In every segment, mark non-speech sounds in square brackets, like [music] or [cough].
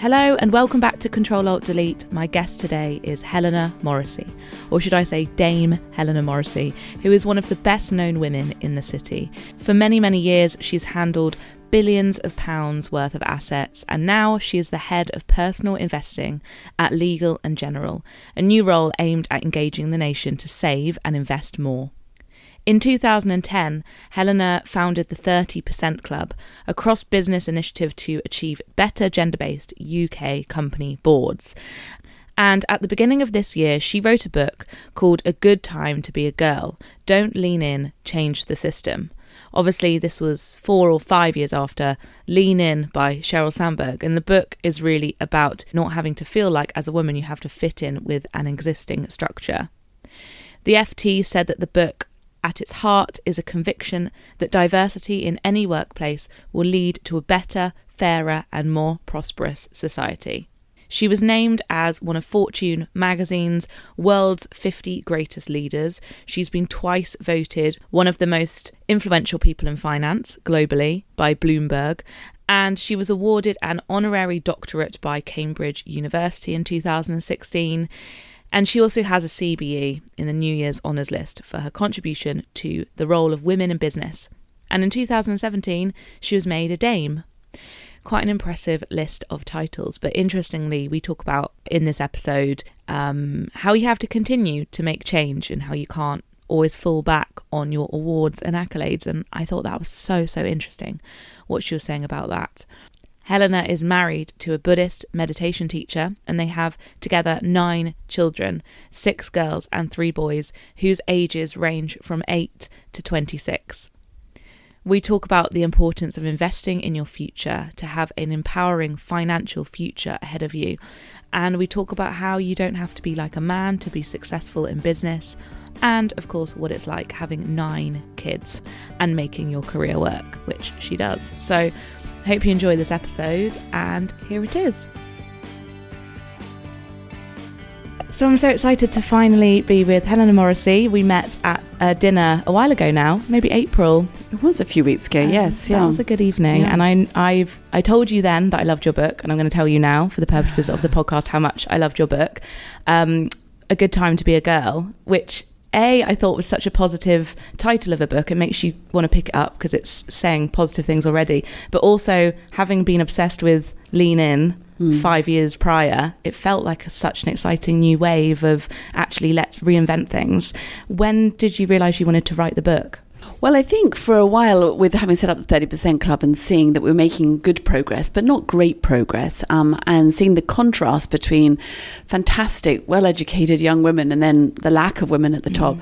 Hello and welcome back to Control Alt Delete. My guest today is Helena Morrissey, or should I say Dame Helena Morrissey, who is one of the best known women in the city. For many, many years, she's handled billions of pounds worth of assets, and now she is the head of personal investing at Legal and General, a new role aimed at engaging the nation to save and invest more. In 2010, Helena founded the 30% Club, a cross business initiative to achieve better gender based UK company boards. And at the beginning of this year, she wrote a book called A Good Time to Be a Girl Don't Lean In, Change the System. Obviously, this was four or five years after Lean In by Sheryl Sandberg, and the book is really about not having to feel like, as a woman, you have to fit in with an existing structure. The FT said that the book at its heart is a conviction that diversity in any workplace will lead to a better, fairer, and more prosperous society. She was named as one of Fortune magazine's world's 50 greatest leaders. She's been twice voted one of the most influential people in finance globally by Bloomberg. And she was awarded an honorary doctorate by Cambridge University in 2016. And she also has a CBE in the New Year's Honours List for her contribution to the role of women in business. And in 2017, she was made a Dame. Quite an impressive list of titles, but interestingly, we talk about in this episode um, how you have to continue to make change and how you can't always fall back on your awards and accolades. And I thought that was so, so interesting what she was saying about that. Helena is married to a Buddhist meditation teacher, and they have together nine children six girls and three boys, whose ages range from 8 to 26. We talk about the importance of investing in your future to have an empowering financial future ahead of you. And we talk about how you don't have to be like a man to be successful in business. And of course, what it's like having nine kids and making your career work, which she does. So, Hope you enjoy this episode, and here it is. So I'm so excited to finally be with Helena Morrissey. We met at a dinner a while ago now, maybe April. It was a few weeks ago. Um, yes, yeah, that was a good evening. Yeah. And I, I've I told you then that I loved your book, and I'm going to tell you now, for the purposes of the [sighs] podcast, how much I loved your book. Um, a good time to be a girl, which a, I thought was such a positive title of a book. It makes you want to pick it up because it's saying positive things already. But also, having been obsessed with Lean In mm. five years prior, it felt like a, such an exciting new wave of actually let's reinvent things. When did you realize you wanted to write the book? Well, I think for a while, with having set up the 30% Club and seeing that we're making good progress, but not great progress, um, and seeing the contrast between fantastic, well educated young women and then the lack of women at the mm. top,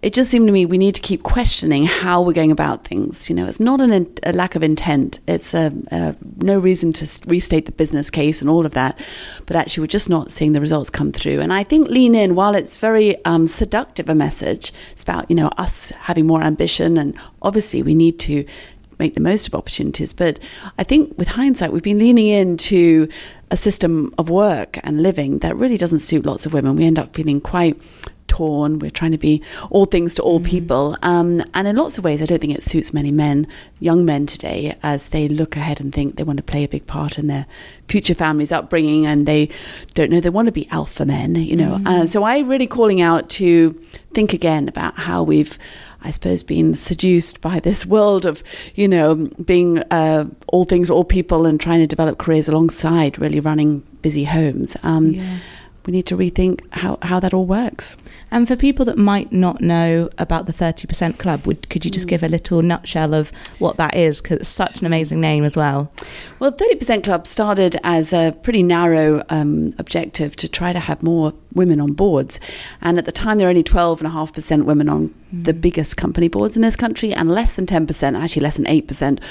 it just seemed to me we need to keep questioning how we're going about things. You know, it's not an, a lack of intent, it's a, a, no reason to restate the business case and all of that, but actually, we're just not seeing the results come through. And I think Lean In, while it's very um, seductive a message, it's about, you know, us having more ambition and obviously we need to make the most of opportunities. But I think with hindsight, we've been leaning into a system of work and living that really doesn't suit lots of women. We end up feeling quite torn. We're trying to be all things to all mm-hmm. people. Um, and in lots of ways, I don't think it suits many men, young men today, as they look ahead and think they want to play a big part in their future family's upbringing and they don't know they want to be alpha men, you know. Mm-hmm. Uh, so I really calling out to think again about how we've I suppose, been seduced by this [laughs] world of, you know, being uh, all things, all people, and trying to develop careers alongside really running busy homes. Um, yeah. We need to rethink how, how that all works. And for people that might not know about the 30% Club, would, could you just mm. give a little nutshell of what that is? Because it's such an amazing name as well. Well, 30% Club started as a pretty narrow um, objective to try to have more women on boards. And at the time, there were only 12.5% women on mm. the biggest company boards in this country, and less than 10%, actually less than 8%,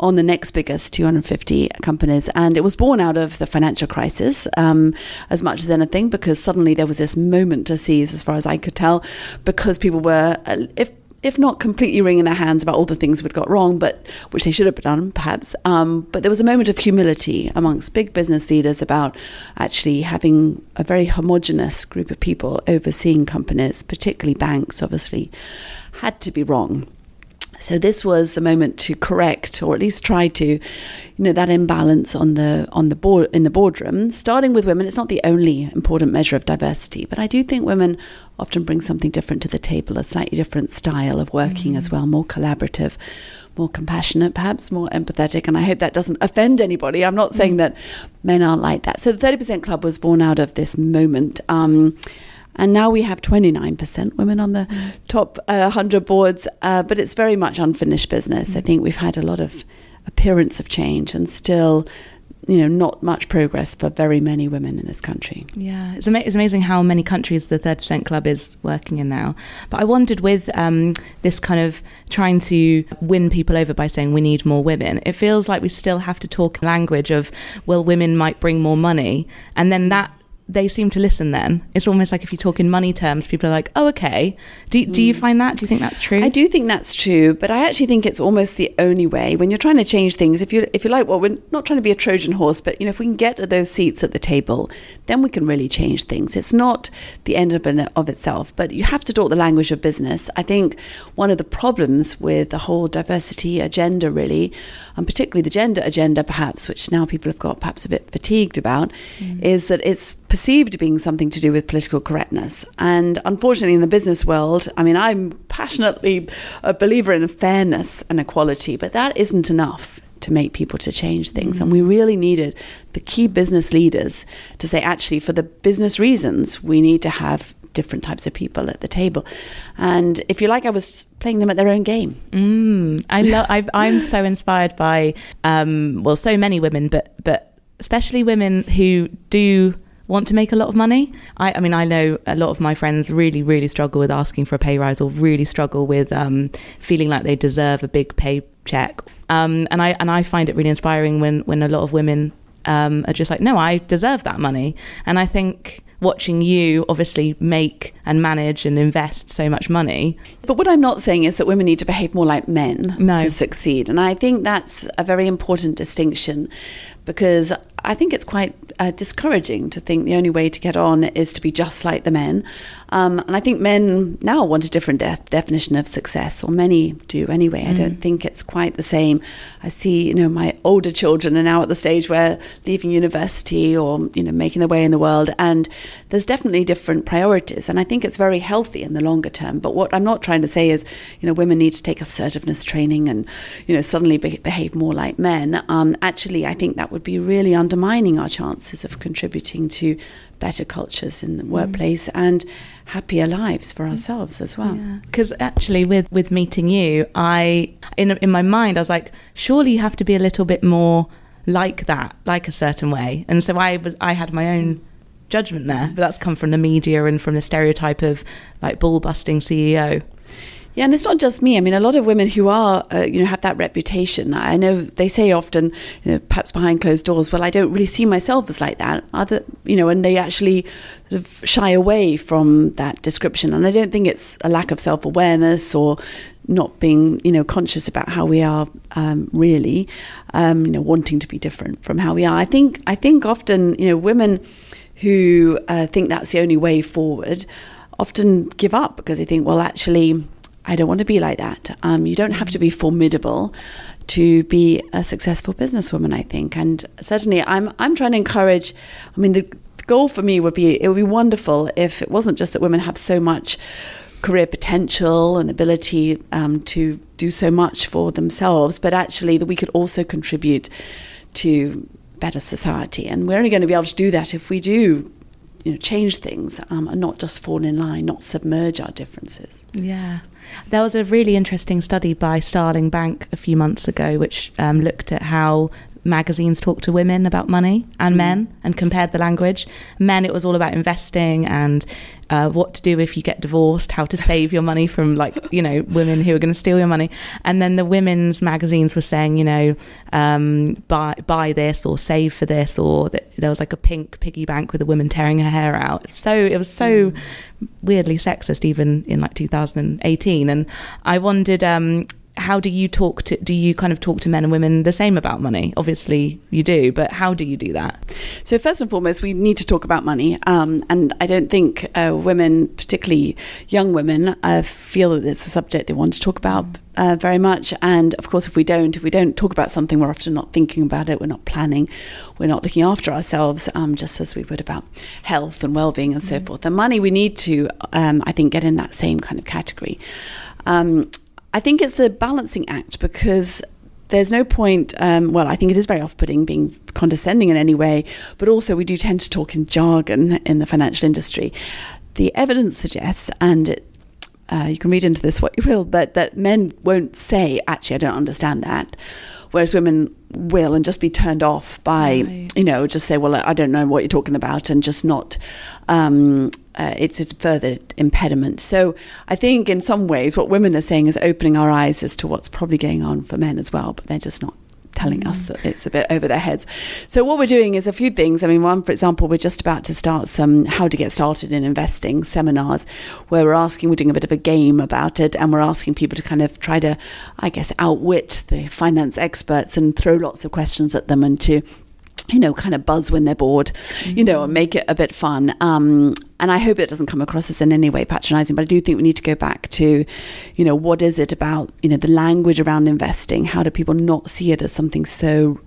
on the next biggest 250 companies. And it was born out of the financial crisis um, as much as anything, because suddenly there was this moment to seize, as far as I could tell, because people were, uh, if if not completely wringing their hands about all the things we'd got wrong, but which they should have done, perhaps. Um, but there was a moment of humility amongst big business leaders about actually having a very homogenous group of people overseeing companies, particularly banks, obviously, had to be wrong. So this was the moment to correct, or at least try to, you know, that imbalance on the on the board in the boardroom. Starting with women, it's not the only important measure of diversity, but I do think women often bring something different to the table, a slightly different style of working mm-hmm. as well, more collaborative, more compassionate, perhaps more empathetic. And I hope that doesn't offend anybody. I'm not saying mm-hmm. that men aren't like that. So the 30% Club was born out of this moment. Um, and now we have 29% women on the mm. top uh, 100 boards, uh, but it's very much unfinished business. Mm. I think we've had a lot of appearance of change and still you know, not much progress for very many women in this country. Yeah, it's, ama- it's amazing how many countries the 30% Club is working in now. But I wondered with um, this kind of trying to win people over by saying we need more women, it feels like we still have to talk language of, well, women might bring more money. And then that they seem to listen then. It's almost like if you talk in money terms, people are like, oh, okay. Do, do you hmm. find that? Do you think that's true? I do think that's true, but I actually think it's almost the only way when you're trying to change things. If you if you like, well, we're not trying to be a Trojan horse, but you know, if we can get those seats at the table, then we can really change things. It's not the end of, of itself, but you have to talk the language of business. I think one of the problems with the whole diversity agenda, really, and particularly the gender agenda, perhaps, which now people have got perhaps a bit fatigued about, mm. is that it's perceived being something to do with political correctness. And unfortunately, in the business world, I mean, I'm passionately a believer in fairness and equality, but that isn't enough to make people to change things. Mm-hmm. And we really needed the key business leaders to say, actually, for the business reasons, we need to have different types of people at the table. And if you like, I was playing them at their own game. Mm, I [laughs] love. I'm so inspired by, um, well, so many women, but but especially women who do want to make a lot of money. I, I, mean, I know a lot of my friends really, really struggle with asking for a pay rise or really struggle with um, feeling like they deserve a big paycheck. Um, and I and I find it really inspiring when when a lot of women um, are just like, no, I deserve that money. And I think watching you obviously make and manage and invest so much money. But what I'm not saying is that women need to behave more like men no. to succeed. And I think that's a very important distinction because I think it's quite uh, discouraging to think the only way to get on is to be just like the men. Um, and I think men now want a different def- definition of success, or many do anyway. Mm. I don't think it's quite the same. I see, you know, my older children are now at the stage where leaving university or, you know, making their way in the world. And there's definitely different priorities. And I think it's very healthy in the longer term. But what I'm not trying to say is, you know, women need to take assertiveness training and, you know, suddenly be- behave more like men. Um, actually, I think that would be really undermining our chances of contributing to better cultures in the mm. workplace mm. and happier lives for ourselves as well. Because yeah. actually, with with meeting you, I in in my mind I was like, surely you have to be a little bit more like that, like a certain way. And so I I had my own judgment there, but that's come from the media and from the stereotype of like ball busting CEO. Yeah, and it's not just me. I mean, a lot of women who are, uh, you know, have that reputation. I know they say often, you know, perhaps behind closed doors, well, I don't really see myself as like that. Other, you know, and they actually sort of shy away from that description. And I don't think it's a lack of self awareness or not being, you know, conscious about how we are um, really, um, you know, wanting to be different from how we are. I think, I think often, you know, women who uh, think that's the only way forward often give up because they think, well, actually I don't want to be like that. Um, you don't have to be formidable to be a successful businesswoman, I think. And certainly, I'm I'm trying to encourage. I mean, the goal for me would be it would be wonderful if it wasn't just that women have so much career potential and ability um, to do so much for themselves, but actually that we could also contribute to better society. And we're only going to be able to do that if we do you know, change things um, and not just fall in line, not submerge our differences. Yeah. There was a really interesting study by Starling Bank a few months ago, which um, looked at how magazines talked to women about money and mm. men and compared the language. Men, it was all about investing and uh, what to do if you get divorced, how to save your money from like you know women who are going to steal your money, and then the women's magazines were saying you know um, buy buy this or save for this, or there was like a pink piggy bank with a woman tearing her hair out. So it was so mm. weirdly sexist even in like 2018, and I wondered. Um, how do you talk to? Do you kind of talk to men and women the same about money? Obviously, you do, but how do you do that? So first and foremost, we need to talk about money, um, and I don't think uh, women, particularly young women, uh, feel that it's a subject they want to talk about uh, very much. And of course, if we don't, if we don't talk about something, we're often not thinking about it. We're not planning. We're not looking after ourselves, um, just as we would about health and well-being and so mm. forth. And money, we need to, um, I think, get in that same kind of category. Um, I think it's a balancing act because there's no point. Um, well, I think it is very off-putting being condescending in any way, but also we do tend to talk in jargon in the financial industry. The evidence suggests, and it, uh, you can read into this what you will, but that men won't say, "Actually, I don't understand that," whereas women will and just be turned off by, right. you know, just say, "Well, I don't know what you're talking about," and just not um, uh, it's a further impediment. So I think in some ways what women are saying is opening our eyes as to what's probably going on for men as well, but they're just not telling mm. us that it's a bit over their heads. So what we're doing is a few things. I mean, one, for example, we're just about to start some how to get started in investing seminars where we're asking, we're doing a bit of a game about it and we're asking people to kind of try to, I guess, outwit the finance experts and throw lots of questions at them and to you know, kind of buzz when they're bored, mm-hmm. you know, and make it a bit fun. Um, and I hope it doesn't come across as in any way patronizing, but I do think we need to go back to, you know, what is it about, you know, the language around investing? How do people not see it as something so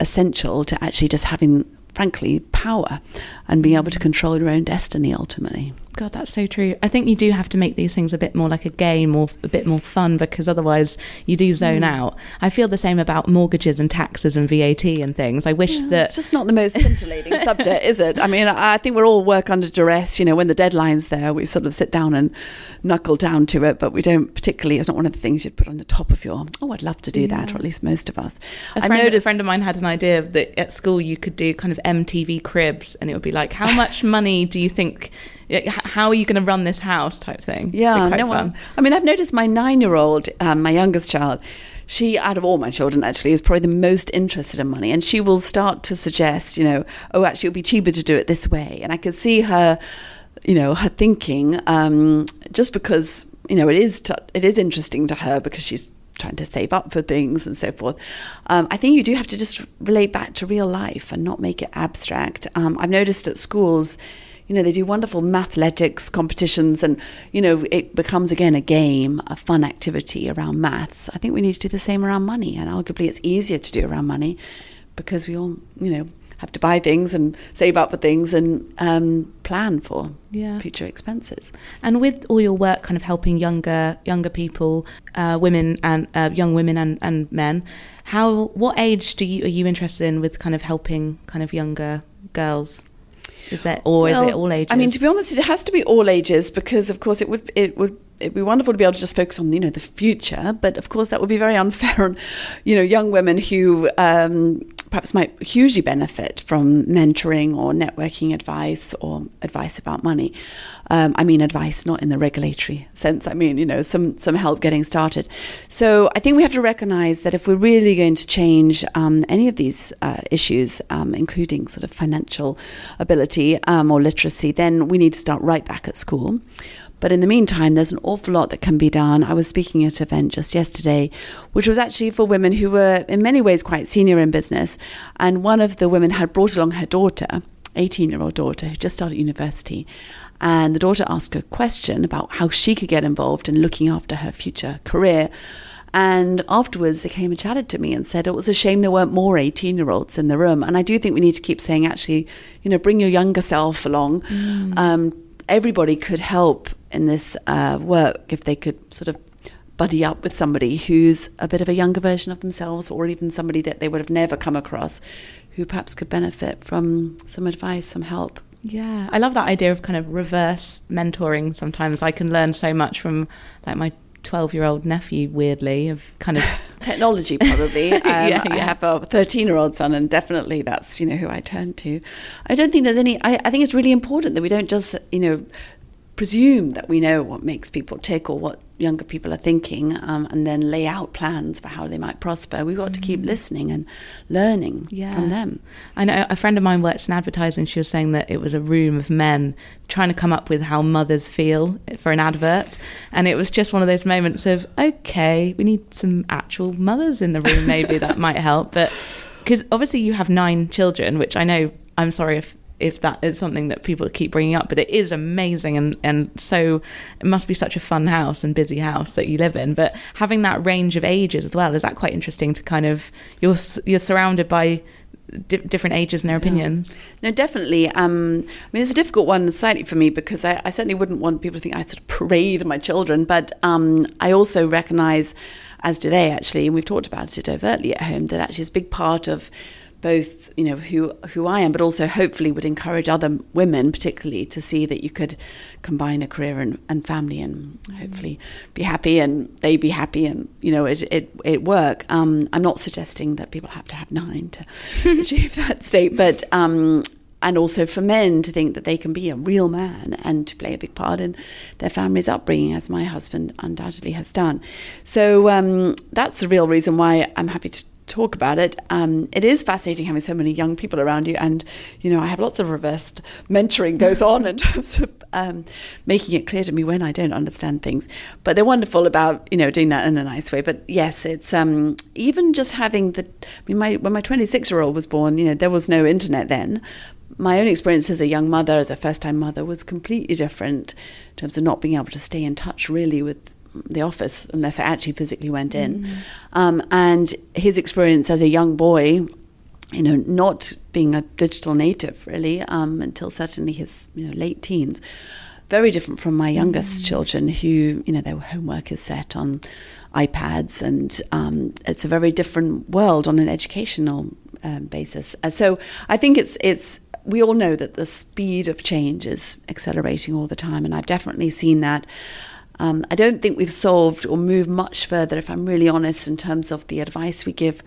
essential to actually just having, frankly, power and being able to control your own destiny ultimately? God, that's so true. I think you do have to make these things a bit more like a game or a bit more fun because otherwise you do zone mm. out. I feel the same about mortgages and taxes and VAT and things. I wish yeah, that it's just not the most scintillating [laughs] subject, is it? I mean, I think we're all work under duress. You know, when the deadline's there, we sort of sit down and knuckle down to it, but we don't particularly. It's not one of the things you'd put on the top of your. Oh, I'd love to do yeah. that, or at least most of us. A friend, noticed, a friend of mine had an idea that at school you could do kind of MTV cribs, and it would be like, how [laughs] much money do you think? How are you going to run this house type thing yeah no one, i mean i've noticed my nine year old um, my youngest child she out of all my children actually is probably the most interested in money and she will start to suggest you know oh actually it'll be cheaper to do it this way and i can see her you know her thinking um, just because you know it is t- it is interesting to her because she's trying to save up for things and so forth. Um, I think you do have to just relate back to real life and not make it abstract. Um, I've noticed at schools you know, they do wonderful mathletics competitions and, you know, it becomes again a game, a fun activity around maths. I think we need to do the same around money. And arguably it's easier to do around money because we all, you know, have to buy things and save up for things and um, plan for yeah. future expenses. And with all your work, kind of helping younger younger people, uh, women and uh, young women and, and men, how what age do you are you interested in with kind of helping kind of younger girls? Is that, or well, is it all ages? I mean, to be honest, it has to be all ages because, of course, it would it would it'd be wonderful to be able to just focus on you know the future, but of course that would be very unfair on you know young women who um, perhaps might hugely benefit from mentoring or networking advice or advice about money. Um, I mean, advice not in the regulatory sense. I mean, you know, some some help getting started. So I think we have to recognise that if we're really going to change um, any of these uh, issues, um, including sort of financial ability um, or literacy, then we need to start right back at school. But in the meantime, there's an awful lot that can be done. I was speaking at an event just yesterday, which was actually for women who were in many ways quite senior in business. And one of the women had brought along her daughter, 18 year old daughter, who just started university. And the daughter asked a question about how she could get involved in looking after her future career. And afterwards, they came and chatted to me and said it was a shame there weren't more 18 year olds in the room. And I do think we need to keep saying, actually, you know, bring your younger self along. Mm. Um, everybody could help in this uh, work if they could sort of buddy up with somebody who's a bit of a younger version of themselves or even somebody that they would have never come across who perhaps could benefit from some advice, some help. Yeah, I love that idea of kind of reverse mentoring. Sometimes I can learn so much from like my 12 year old nephew, weirdly, of kind of [laughs] technology, [laughs] probably. Um, yeah, yeah. I have a 13 year old son, and definitely that's, you know, who I turn to. I don't think there's any, I, I think it's really important that we don't just, you know, presume that we know what makes people tick or what younger people are thinking um, and then lay out plans for how they might prosper. We've got to keep mm. listening and learning yeah. from them. I know a friend of mine works in advertising. She was saying that it was a room of men trying to come up with how mothers feel for an advert. And it was just one of those moments of, okay, we need some actual mothers in the room, maybe that might help. But because obviously you have nine children, which I know, I'm sorry if if that is something that people keep bringing up, but it is amazing and, and so it must be such a fun house and busy house that you live in. But having that range of ages as well is that quite interesting to kind of you're you're surrounded by di- different ages and their yeah. opinions. No, definitely. Um, I mean, it's a difficult one slightly for me because I, I, certainly wouldn't want people to think I sort of parade my children, but um, I also recognise, as do they actually, and we've talked about it overtly at home, that actually it's a big part of both you know who who I am, but also hopefully would encourage other women, particularly, to see that you could combine a career and, and family, and hopefully be happy, and they be happy, and you know it it, it work. Um, I'm not suggesting that people have to have nine to [laughs] achieve that state, but um, and also for men to think that they can be a real man and to play a big part in their family's upbringing, as my husband undoubtedly has done. So um, that's the real reason why I'm happy to talk about it. Um, it is fascinating having so many young people around you, and you know I have lots of reverse mentoring goes on in [laughs] terms of um, making it clear to me when I don't understand things. But they're wonderful about you know doing that in a nice way. But yes, it's um, even just having the. I mean, my when my 26 year old was born, you know there was no internet then. My own experience as a young mother, as a first time mother, was completely different in terms of not being able to stay in touch really with the office unless I actually physically went in. Mm. Um, and his experience as a young boy, you know, not being a digital native really um, until certainly his you know late teens, very different from my youngest mm. children who you know their homework is set on iPads and um, it's a very different world on an educational um, basis. Uh, so I think it's it's we all know that the speed of change is accelerating all the time, and I've definitely seen that. Um, I don't think we've solved or moved much further, if I'm really honest, in terms of the advice we give,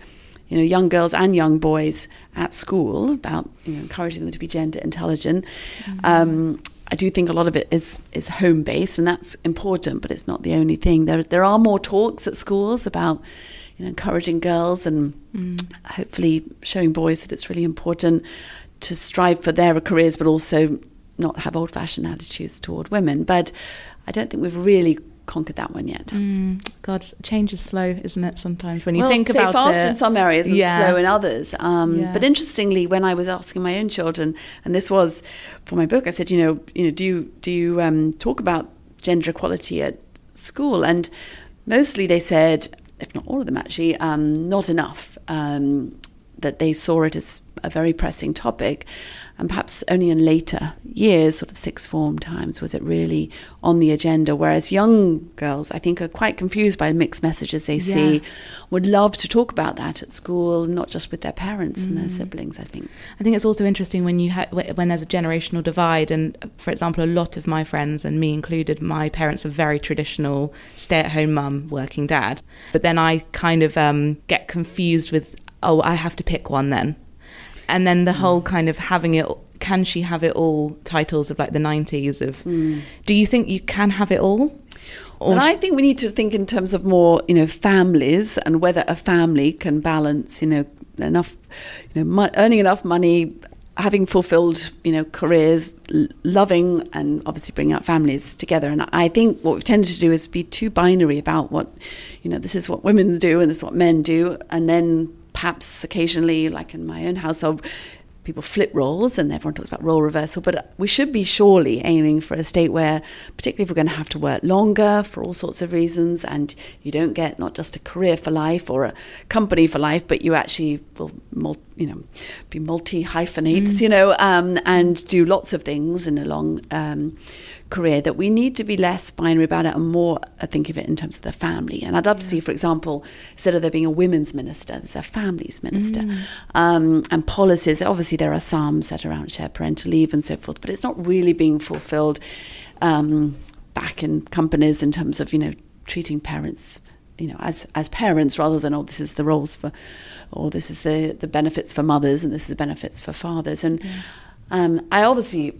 you know, young girls and young boys at school about you know, encouraging them to be gender intelligent. Mm-hmm. Um, I do think a lot of it is is home based, and that's important, but it's not the only thing. There there are more talks at schools about you know encouraging girls and mm. hopefully showing boys that it's really important to strive for their careers, but also not have old fashioned attitudes toward women. But I don't think we've really conquered that one yet. Mm, God, change is slow, isn't it? Sometimes when you well, think about fast it, in some areas and yeah. slow in others. Um, yeah. But interestingly, when I was asking my own children, and this was for my book, I said, you know, you know, do you do you um, talk about gender equality at school? And mostly they said, if not all of them actually, um, not enough. Um, that they saw it as a very pressing topic and perhaps only in later years, sort of sixth form times, was it really on the agenda. Whereas young girls, I think, are quite confused by mixed messages they yeah. see, would love to talk about that at school, not just with their parents mm. and their mm. siblings. I think. I think it's also interesting when you ha- when there's a generational divide, and for example, a lot of my friends and me included, my parents are very traditional, stay-at-home mum, working dad. But then I kind of um, get confused with, oh, I have to pick one then and then the mm. whole kind of having it can she have it all titles of like the 90s of mm. do you think you can have it all or well, I think we need to think in terms of more, you know, families and whether a family can balance, you know, enough, you know, mo- earning enough money, having fulfilled, you know, careers, l- loving, and obviously bringing up families together. And I think what we've tended to do is be too binary about what, you know, this is what women do and this is what men do, and then perhaps occasionally, like in my own household, people flip roles and everyone talks about role reversal, but we should be surely aiming for a state where, particularly if we're going to have to work longer for all sorts of reasons, and you don't get not just a career for life or a company for life, but you actually will, you know, be multi hyphenates, mm. you know, um, and do lots of things in a long um, career that we need to be less binary about it and more I think of it in terms of the family. And I'd love to see, for example, instead of there being a women's minister, there's a families minister. Mm. Um, and policies, obviously there are some set around shared parental leave and so forth, but it's not really being fulfilled um, back in companies in terms of, you know, treating parents you know, as as parents, rather than oh, this is the roles for, or this is the the benefits for mothers, and this is the benefits for fathers. And yeah. um, I obviously,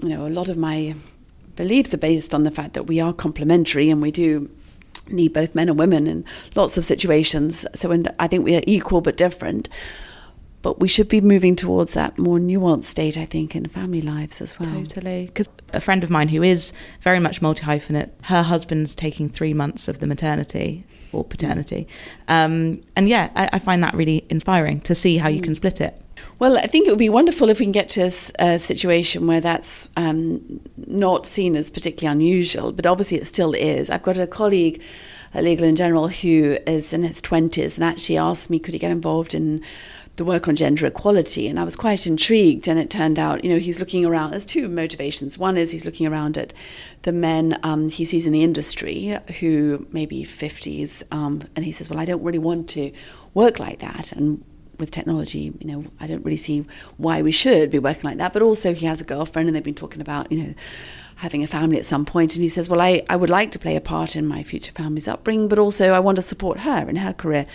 you know, a lot of my beliefs are based on the fact that we are complementary and we do need both men and women in lots of situations. So when, I think we are equal but different. But we should be moving towards that more nuanced state, I think, in family lives as well. Totally. Because a friend of mine who is very much multi hyphenate, her husband's taking three months of the maternity or paternity. Um, and yeah, I, I, find that really inspiring to see how you can mm. split it. Well, I think it would be wonderful if we can get to a, a situation where that's um, not seen as particularly unusual, but obviously it still is. I've got a colleague at Legal and General who is in his 20s and actually asked me, could he get involved in the work on gender equality? And I was quite intrigued and it turned out you know he's looking around there's two motivations. One is he's looking around at the men um, he sees in the industry who maybe 50s um, and he says well I don't really want to work like that. And with technology, you know, I don't really see why we should be working like that. But also, he has a girlfriend, and they've been talking about, you know, having a family at some point. And he says, Well, I, I would like to play a part in my future family's upbringing, but also I want to support her in her career.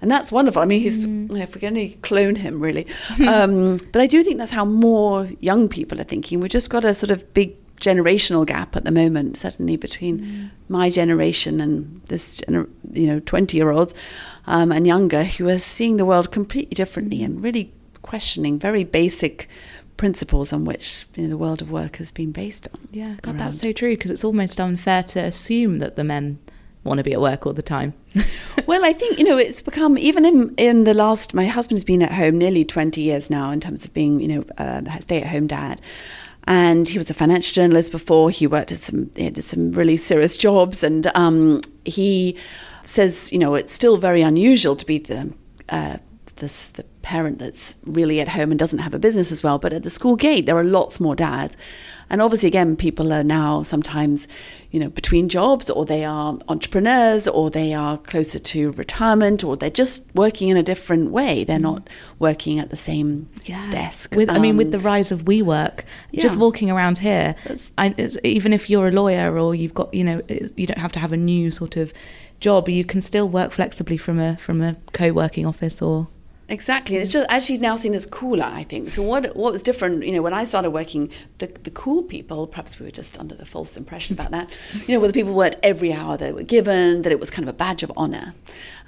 And that's wonderful. I mean, he's, mm. if we can only clone him, really. [laughs] um, but I do think that's how more young people are thinking. We've just got a sort of big generational gap at the moment, certainly between mm. my generation and this, you know, 20 year olds um, and younger who are seeing the world completely differently and really questioning very basic principles on which you know, the world of work has been based on. Yeah, God, around. that's so true because it's almost unfair to assume that the men want to be at work all the time. [laughs] well, I think you know it's become even in in the last. My husband's been at home nearly twenty years now in terms of being you know uh, a stay at home dad. And he was a financial journalist before. He worked at some, he did some really serious jobs, and um, he says, you know, it's still very unusual to be the uh, this, the parent that's really at home and doesn't have a business as well. But at the school gate, there are lots more dads. And obviously, again, people are now sometimes, you know, between jobs or they are entrepreneurs or they are closer to retirement or they're just working in a different way. They're not working at the same yeah. desk. With, um, I mean, with um, the rise of WeWork, yeah. just walking around here, I, even if you're a lawyer or you've got, you know, you don't have to have a new sort of job, you can still work flexibly from a from a co-working office or Exactly. It's just actually now seen as cooler, I think. So what what was different, you know, when I started working, the the cool people, perhaps we were just under the false impression about that, you know, where the people worked every hour they were given, that it was kind of a badge of honor.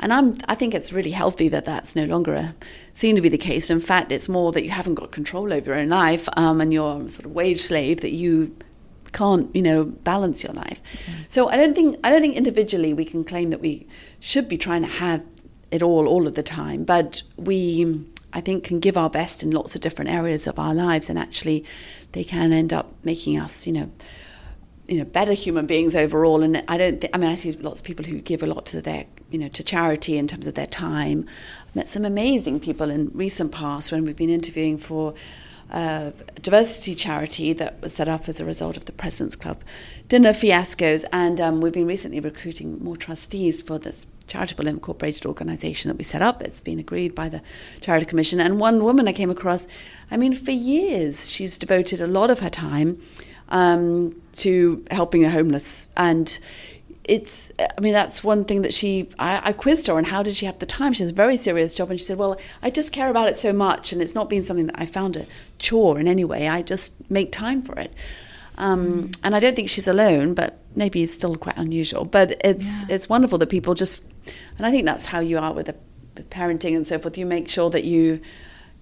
And I'm I think it's really healthy that that's no longer a, seen to be the case. In fact, it's more that you haven't got control over your own life um, and you're sort of wage slave that you can't, you know, balance your life. So I don't think I don't think individually we can claim that we should be trying to have it all all of the time, but we I think can give our best in lots of different areas of our lives, and actually they can end up making us, you know, you know, better human beings overall. And I don't, I mean, I see lots of people who give a lot to their, you know, to charity in terms of their time. I've met some amazing people in recent past when we've been interviewing for diversity charity that was set up as a result of the President's Club dinner fiascos, and um, we've been recently recruiting more trustees for this charitable incorporated organisation that we set up. It's been agreed by the Charity Commission. And one woman I came across, I mean, for years, she's devoted a lot of her time um, to helping the homeless. And it's, I mean, that's one thing that she, I, I, quizzed her on how did she have the time. She has a very serious job. And she said, well, I just care about it so much. And it's not been something that I found a chore in any way. I just make time for it. Um, mm. And I don't think she's alone, but maybe it's still quite unusual. But it's yeah. it's wonderful that people just, and I think that's how you are with, the, with parenting and so forth. You make sure that you,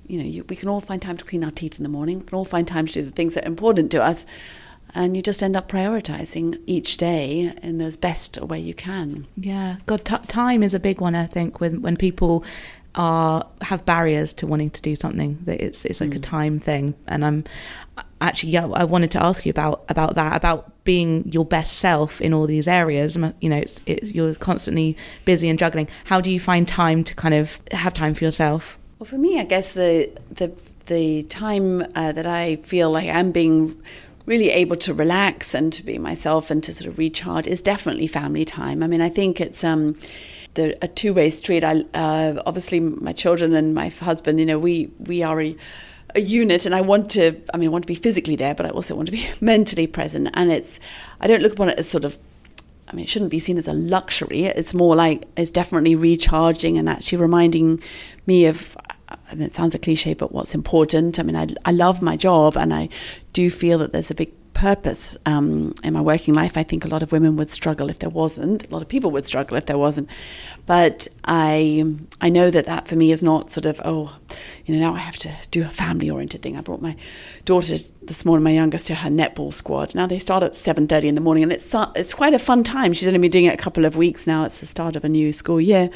you know, you, we can all find time to clean our teeth in the morning. We can all find time to do the things that are important to us, and you just end up prioritizing each day in as best a way you can. Yeah, God, t- time is a big one. I think when when people are have barriers to wanting to do something that it's it's like mm. a time thing. And i'm actually yeah i wanted to ask you about about that about being your best self in all these areas. You know it's, it, you're constantly busy and juggling. How do you find time to kind of have time for yourself? Well for me i guess the the the time uh, that i feel like i'm being really able to relax and to be myself and to sort of recharge is definitely family time. I mean i think it's um the, a two way street. I uh, obviously my children and my husband. You know, we we are a, a unit, and I want to. I mean, I want to be physically there, but I also want to be [laughs] mentally present. And it's I don't look upon it as sort of. I mean, it shouldn't be seen as a luxury. It's more like it's definitely recharging and actually reminding me of. It sounds a cliche, but what's important. I mean, I, I love my job, and I do feel that there's a big purpose um, in my working life. I think a lot of women would struggle if there wasn't. A lot of people would struggle if there wasn't. But I I know that that for me is not sort of oh, you know now I have to do a family oriented thing. I brought my daughter this morning, my youngest, to her netball squad. Now they start at seven thirty in the morning, and it's it's quite a fun time. She's only been doing it a couple of weeks now. It's the start of a new school year.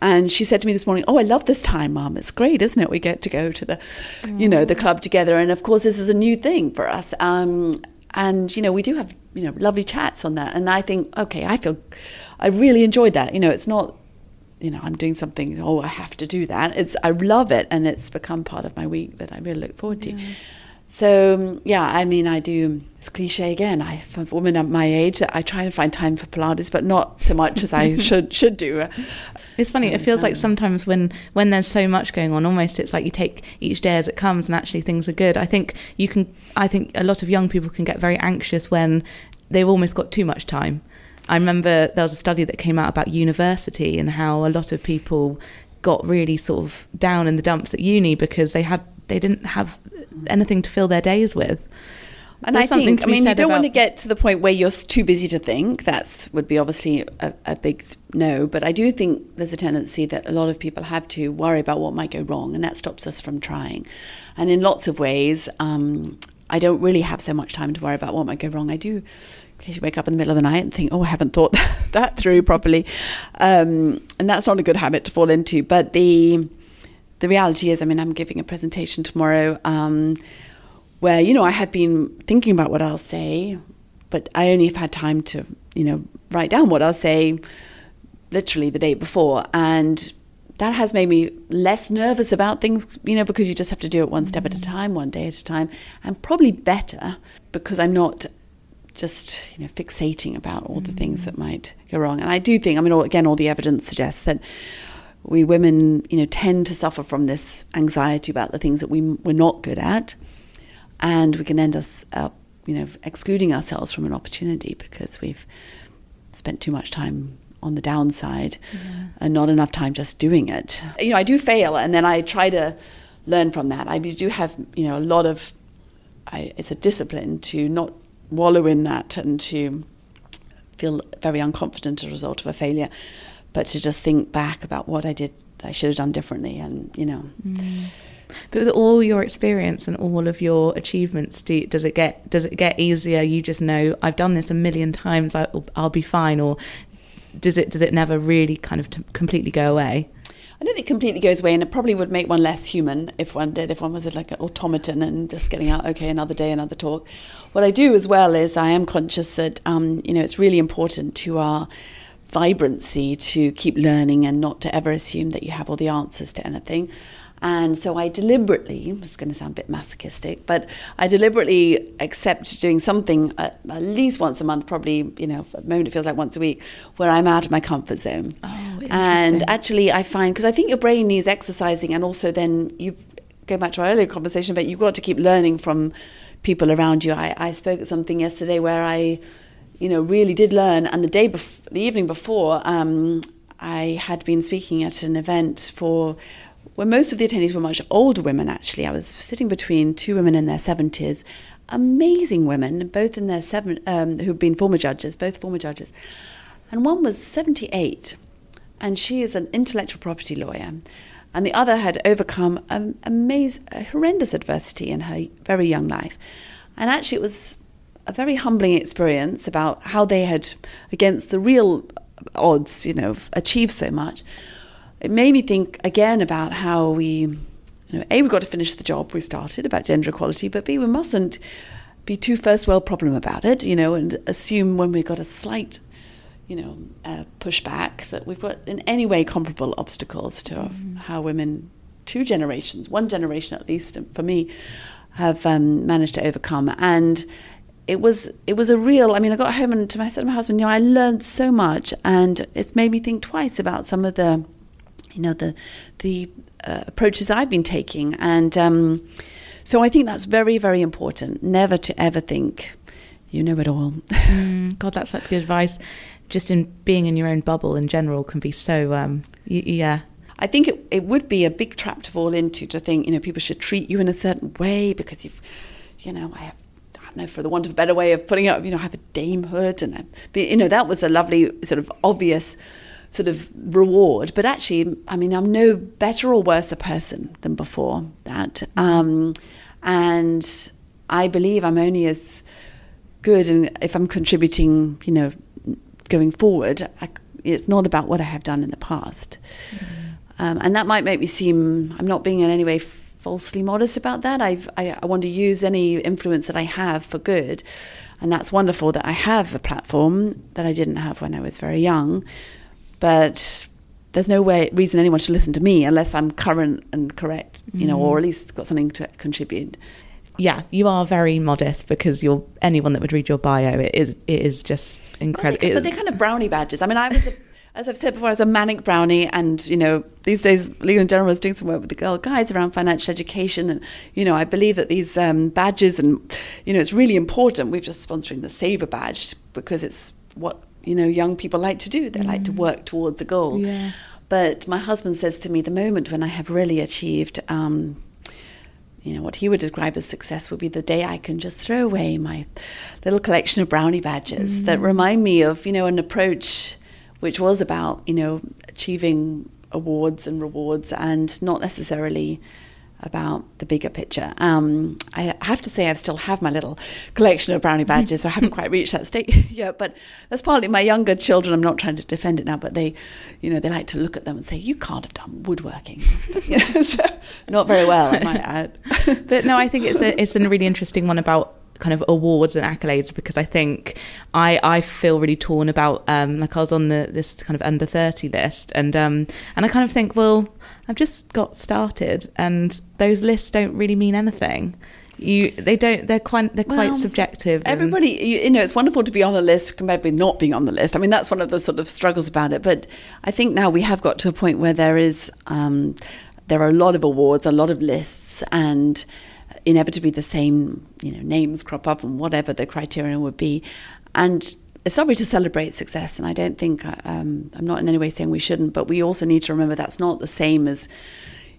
And she said to me this morning, "Oh, I love this time, Mum. It's great, isn't it? We get to go to the, you know, the club together. And of course, this is a new thing for us. Um, and you know, we do have you know lovely chats on that. And I think, okay, I feel, I really enjoyed that. You know, it's not, you know, I'm doing something. Oh, I have to do that. It's I love it, and it's become part of my week that I really look forward to. Yeah. So yeah, I mean, I do. It's cliche again. I, for a woman at my age, that I try to find time for Pilates, but not so much as I [laughs] should should do. It's funny. It oh feels like sometimes when when there's so much going on, almost it's like you take each day as it comes, and actually things are good. I think you can. I think a lot of young people can get very anxious when they've almost got too much time. I remember there was a study that came out about university and how a lot of people got really sort of down in the dumps at uni because they had they didn't have anything to fill their days with. And There's I think, I mean, you don't want to get to the point where you're too busy to think. That would be obviously a, a, big no. But I do think there's a tendency that a lot of people have to worry about what might go wrong, and that stops us from trying. And in lots of ways, um, I don't really have so much time to worry about what might go wrong. I do occasionally wake up in the middle of the night and think, oh, I haven't thought [laughs] that through properly. Um, and that's not a good habit to fall into. But the the reality is, I mean, I'm giving a presentation tomorrow um, where, you know, I had been thinking about what I'll say, but I only have had time to, you know, write down what I'll say literally the day before. And that has made me less nervous about things, you know, because you just have to do it one step at a mm. time, one day at a time, and probably better because I'm not just you know fixating about all the mm. things that might go wrong. And I do think, I mean, all, again, all the evidence suggests that we women, you know, tend to suffer from this anxiety about the things that we we're not good at, and we can end us up, you know, excluding ourselves from an opportunity because we've spent too much time on the downside yeah. and not enough time just doing it. You know, I do fail, and then I try to learn from that. I do have, you know, a lot of. I, it's a discipline to not wallow in that and to feel very unconfident as a result of a failure but to just think back about what I did, I should have done differently, and you know. Mm. But with all your experience and all of your achievements, do, does it get does it get easier? You just know I've done this a million times. I'll, I'll be fine, or does it does it never really kind of t- completely go away? I don't think it completely goes away, and it probably would make one less human if one did, if one was like an automaton and just getting out, okay, another day, another talk. What I do as well is I am conscious that, um, you know, it's really important to our vibrancy to keep learning and not to ever assume that you have all the answers to anything. And so I deliberately, it's going to sound a bit masochistic, but I deliberately accept doing something at, at, least once a month, probably, you know, at the moment it feels like once a week, where I'm out of my comfort zone. Oh, and actually, I find, because I think your brain needs exercising, and also then you've, going back to our earlier conversation, but you've got to keep learning from people around you. I, I spoke at something yesterday where I, you know, really did learn. And the day, before, the evening before, um, I had been speaking at an event for where most of the attendees were much older women. Actually, I was sitting between two women in their seventies, amazing women, both in their seven, um, who've been former judges, both former judges, and one was seventy-eight, and she is an intellectual property lawyer. And the other had overcome amazing, horrendous adversity in her very young life. And actually, it was a very humbling experience about how they had, against the real odds, you know, achieved so much. It made me think again about how we, you know, A, we've got to finish the job we started about gender equality, but B, we mustn't be too first world problem about it, you know, and assume when we've got a slight, you know, uh, pushback that we've got in any way comparable obstacles to mm. how women, two generations, one generation at least, for me, have um, managed to overcome. And it was it was a real i mean i got home and to my, said to my husband you know i learned so much and it's made me think twice about some of the you know the the uh, approaches i've been taking. And um, so i think that's very very important. Never to ever think you know it all. [laughs] Mm, god that's such good advice. Just in being in your own bubble in general can be so um, y- yeah. I think it, it would be a big trap to fall into to think, you know, people should treat you in a certain way because you've, you know, I have I don't know, for the want of a better way of putting it, you know, I have a damehood and, a, you know, that was a lovely sort of obvious sort of reward. But actually, I mean, I'm no better or worse a person than before that. Um, and I believe I'm only as good and if I'm contributing, you know, going forward, I, it's not about what I have done in the past. Mm. Um, and that might make me seem I'm not being in any way falsely modest about that. I've, I, I want to use any influence that I have for good. And that's wonderful that I have a platform that I didn't have when I was very young. But there's no way reason anyone should listen to me unless I'm current and correct, you know, or at least got something to contribute. Yeah, you are very modest because you're anyone that would read your bio. It is it is just incredible. But, they, are kind of brownie badges. I mean, I was. A, [laughs] as I've said before, I was a manic brownie, and you know, these days, Legal and General is doing some work with the Girl Guides around financial education, and you know, I believe that these um, badges, and you know, it's really important. We've just sponsoring the Saver badge because it's what you know young people like to do. They mm. like to mm. work towards a goal. Yeah. But my husband says to me, the moment when I have really achieved. Um, you know, what he would describe as success would be the day I can just throw away my little collection of brownie badges mm. that remind me of, you know, an approach which was about, you know, achieving awards and rewards and not necessarily about the bigger picture. Um, I have to say, I still have my little collection of brownie badges, so I haven't quite reached that state [laughs] yet. But that's partly my younger children. I'm not trying to defend it now, but they, you know, they like to look at them and say, "You can't have done woodworking." [laughs] you know, so not very well, I might add. but no, I think it's a it's a really interesting one about kind of awards and accolades because I think I I feel really torn about um, like I was on the this kind of under thirty list and um and I kind of think well I've just got started and those lists don't really mean anything. You they don't they're quite they're well, quite subjective everybody you, you, know it's wonderful to be on the list compared with not being on the list. I mean that's one of the sort of struggles about it but i think now we have got to a point where there is um, there are a lot of awards a lot of lists and inevitably the same you know names crop up and whatever the criterion would be. And it's lovely to celebrate success and i don't think um, i'm not in any way saying we shouldn't but we also need to remember that's not the same as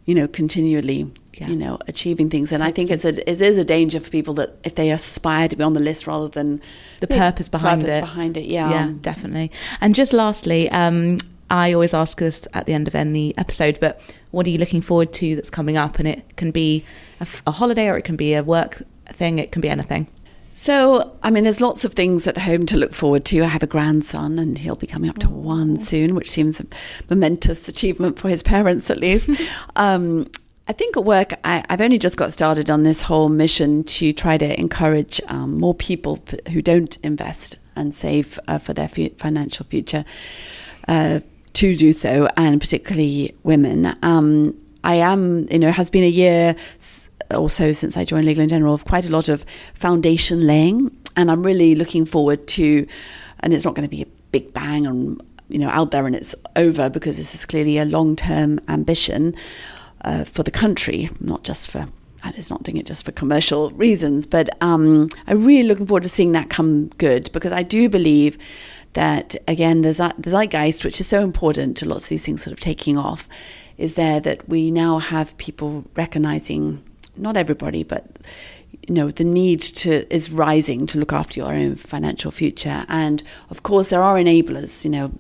you know continually yeah. you know achieving things. And i think it's a it is a danger for people that if they aspire to be on the list rather than the purpose behind purpose it. behind it yeah. Yeah definitely. And just lastly um, I always ask this at the end of any episode, but what are you looking forward to that's coming up? And it can be a, a holiday or it can be a work thing, it can be anything. So, I mean, there's lots of things at home to look forward to. I have a grandson, and he'll be coming up to one soon, which seems a momentous achievement for his parents, at least. [laughs] um, I think at work, I, have only just got started on this whole mission to try to encourage um, more people who don't invest and save uh, for their financial future uh, to do so, and particularly women. Um, I am, you know, it has been a year or so since I joined Legal and General of quite a lot of foundation laying, and I'm really looking forward to. And it's not going to be a big bang and you know out there and it's over because this is clearly a long term ambition uh, for the country, not just for. and It's not doing it just for commercial reasons, but um, I'm really looking forward to seeing that come good because I do believe that again the, the zeitgeist, which is so important to lots of these things sort of taking off, is there that we now have people recognizing not everybody, but you know the need to is rising to look after your own financial future, and of course there are enablers. You know,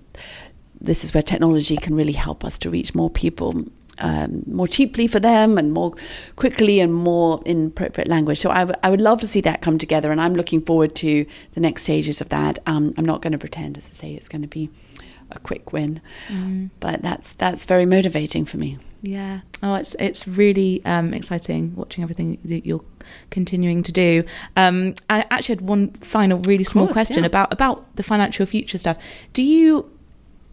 this is where technology can really help us to reach more people um, more cheaply for them and more quickly and more in appropriate language. So I, w- I would love to see that come together, and I'm looking forward to the next stages of that. Um, I'm not going to pretend, as I say, it's going to be a quick win, mm. but that's that's very motivating for me. Yeah. Oh, it's it's really um, exciting watching everything that you're continuing to do. Um, I actually had one final, really small course, question yeah. about about the financial future stuff. Do you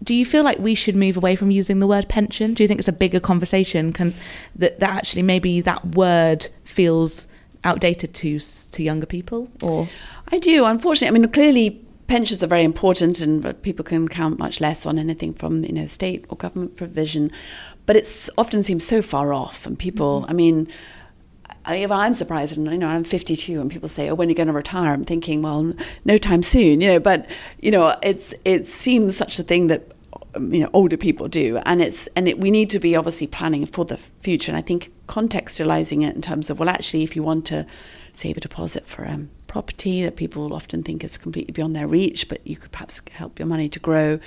do you feel like we should move away from using the word pension? Do you think it's a bigger conversation? Can that, that actually maybe that word feels outdated to to younger people? Or I do. Unfortunately, I mean, clearly pensions are very important, and people can count much less on anything from you know state or government provision. But it's often seems so far off, and people. Mm-hmm. I mean. I, am surprised, and you know, I'm 52, and people say, "Oh, when are you going to retire?" I'm thinking, well, no time soon, you know. But you know, it's it seems such a thing that you know older people do and it's and it, we need to be obviously planning for the future and i think contextualizing it in terms of well actually if you want to save a deposit for a property that people often think is completely beyond their reach, but you could perhaps help your money to grow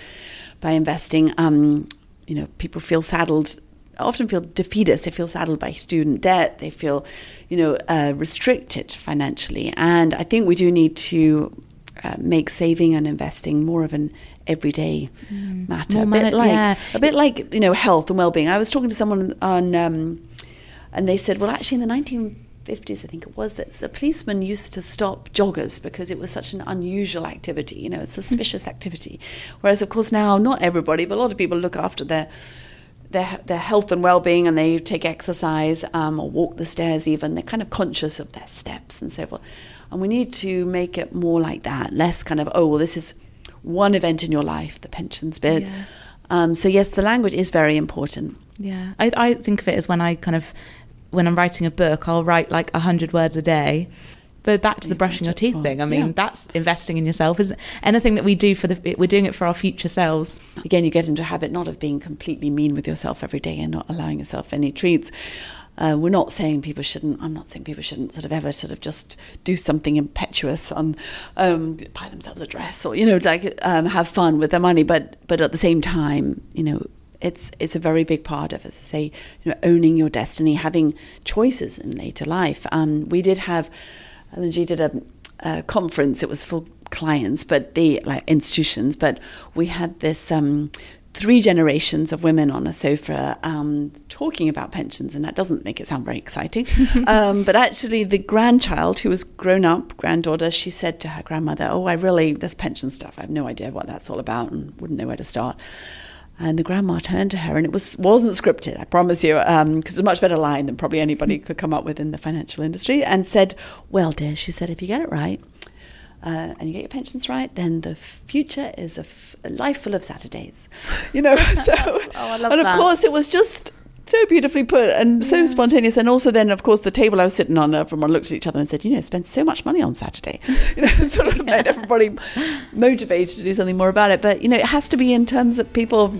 by investing. Um, you know, people feel saddled often feel defeatist. They feel saddled by student debt. They feel, you know, uh, restricted financially. And I think we do need to uh, make saving and investing more of an everyday mm. matter. a bit like yeah. a bit like you know health and well-being. I was talking to someone on, um, and they said, well, actually, in the 1950s, I think it was, that the policemen used to stop joggers because it was such an unusual activity. You know, a suspicious activity. Whereas, of course, now not everybody, but a lot of people look after their their, their health and well-being and they take exercise um, or walk the stairs even they're kind of conscious of their steps and so forth and we need to make it more like that less kind of oh well this is one event in your life the pensions bid. yeah. um, so yes the language is very important yeah I, I think of it as when i kind of when i'm writing a book i'll write like a 100 words a day but back to the brushing your teeth thing. I mean, yeah. that's investing in yourself. Is anything that we do for the we're doing it for our future selves. Again, you get into a habit not of being completely mean with yourself every day and not allowing yourself any treats. Uh, we're not saying people shouldn't. I'm not saying people shouldn't sort of ever sort of just do something impetuous on um, buy themselves a dress or you know like um, have fun with their money. But but at the same time, you know, it's it's a very big part of, as I say, you know, owning your destiny, having choices in later life. Um, we did have L&G did a, a, conference. It was for clients, but the like institutions. But we had this um, three generations of women on a sofa um, talking about pensions, and that doesn't make it sound very exciting. [laughs] um, but actually, the grandchild, who was grown up, granddaughter, she said to her grandmother, "Oh, I really this pension stuff. I have no idea what that's all about, and wouldn't know where to start." And the grandma turned to her, and it was wasn't scripted, I promise you, because um, it was a much better line than probably anybody could come up with in the financial industry. And said, "Well, dear," she said, "if you get it right, uh, and you get your pensions right, then the future is a, f- a life full of Saturdays." You know, [laughs] so [laughs] oh, I love and of that. course it was just so beautifully put and so yeah. spontaneous. And also, then, of course, the table I was sitting on, everyone looked at each other and said, You know, spend so much money on Saturday. [laughs] You know, sort of yeah. made everybody motivated to do something more about it. But, you know, it has to be in terms of people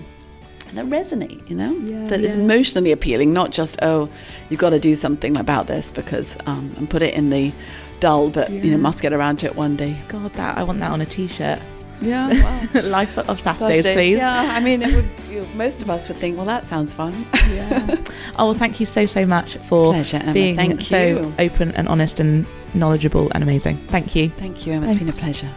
that resonate, you know, yeah, that yeah. is emotionally appealing, not just oh, you've got to do something about this because um, and put it in the dull, but yeah. you know, must get around to it one day. God, that I want that on a t-shirt. Yeah, [laughs] wow. life of Saturdays, Saturdays, please. Yeah, I mean, would, you know, most of us would think, well, that sounds fun. yeah. [laughs] Oh, well, thank you so so much for Pleasure, being thank so you. open and honest and knowledgeable and amazing. Thank you. Thank you, Emma. It's been a pleasure.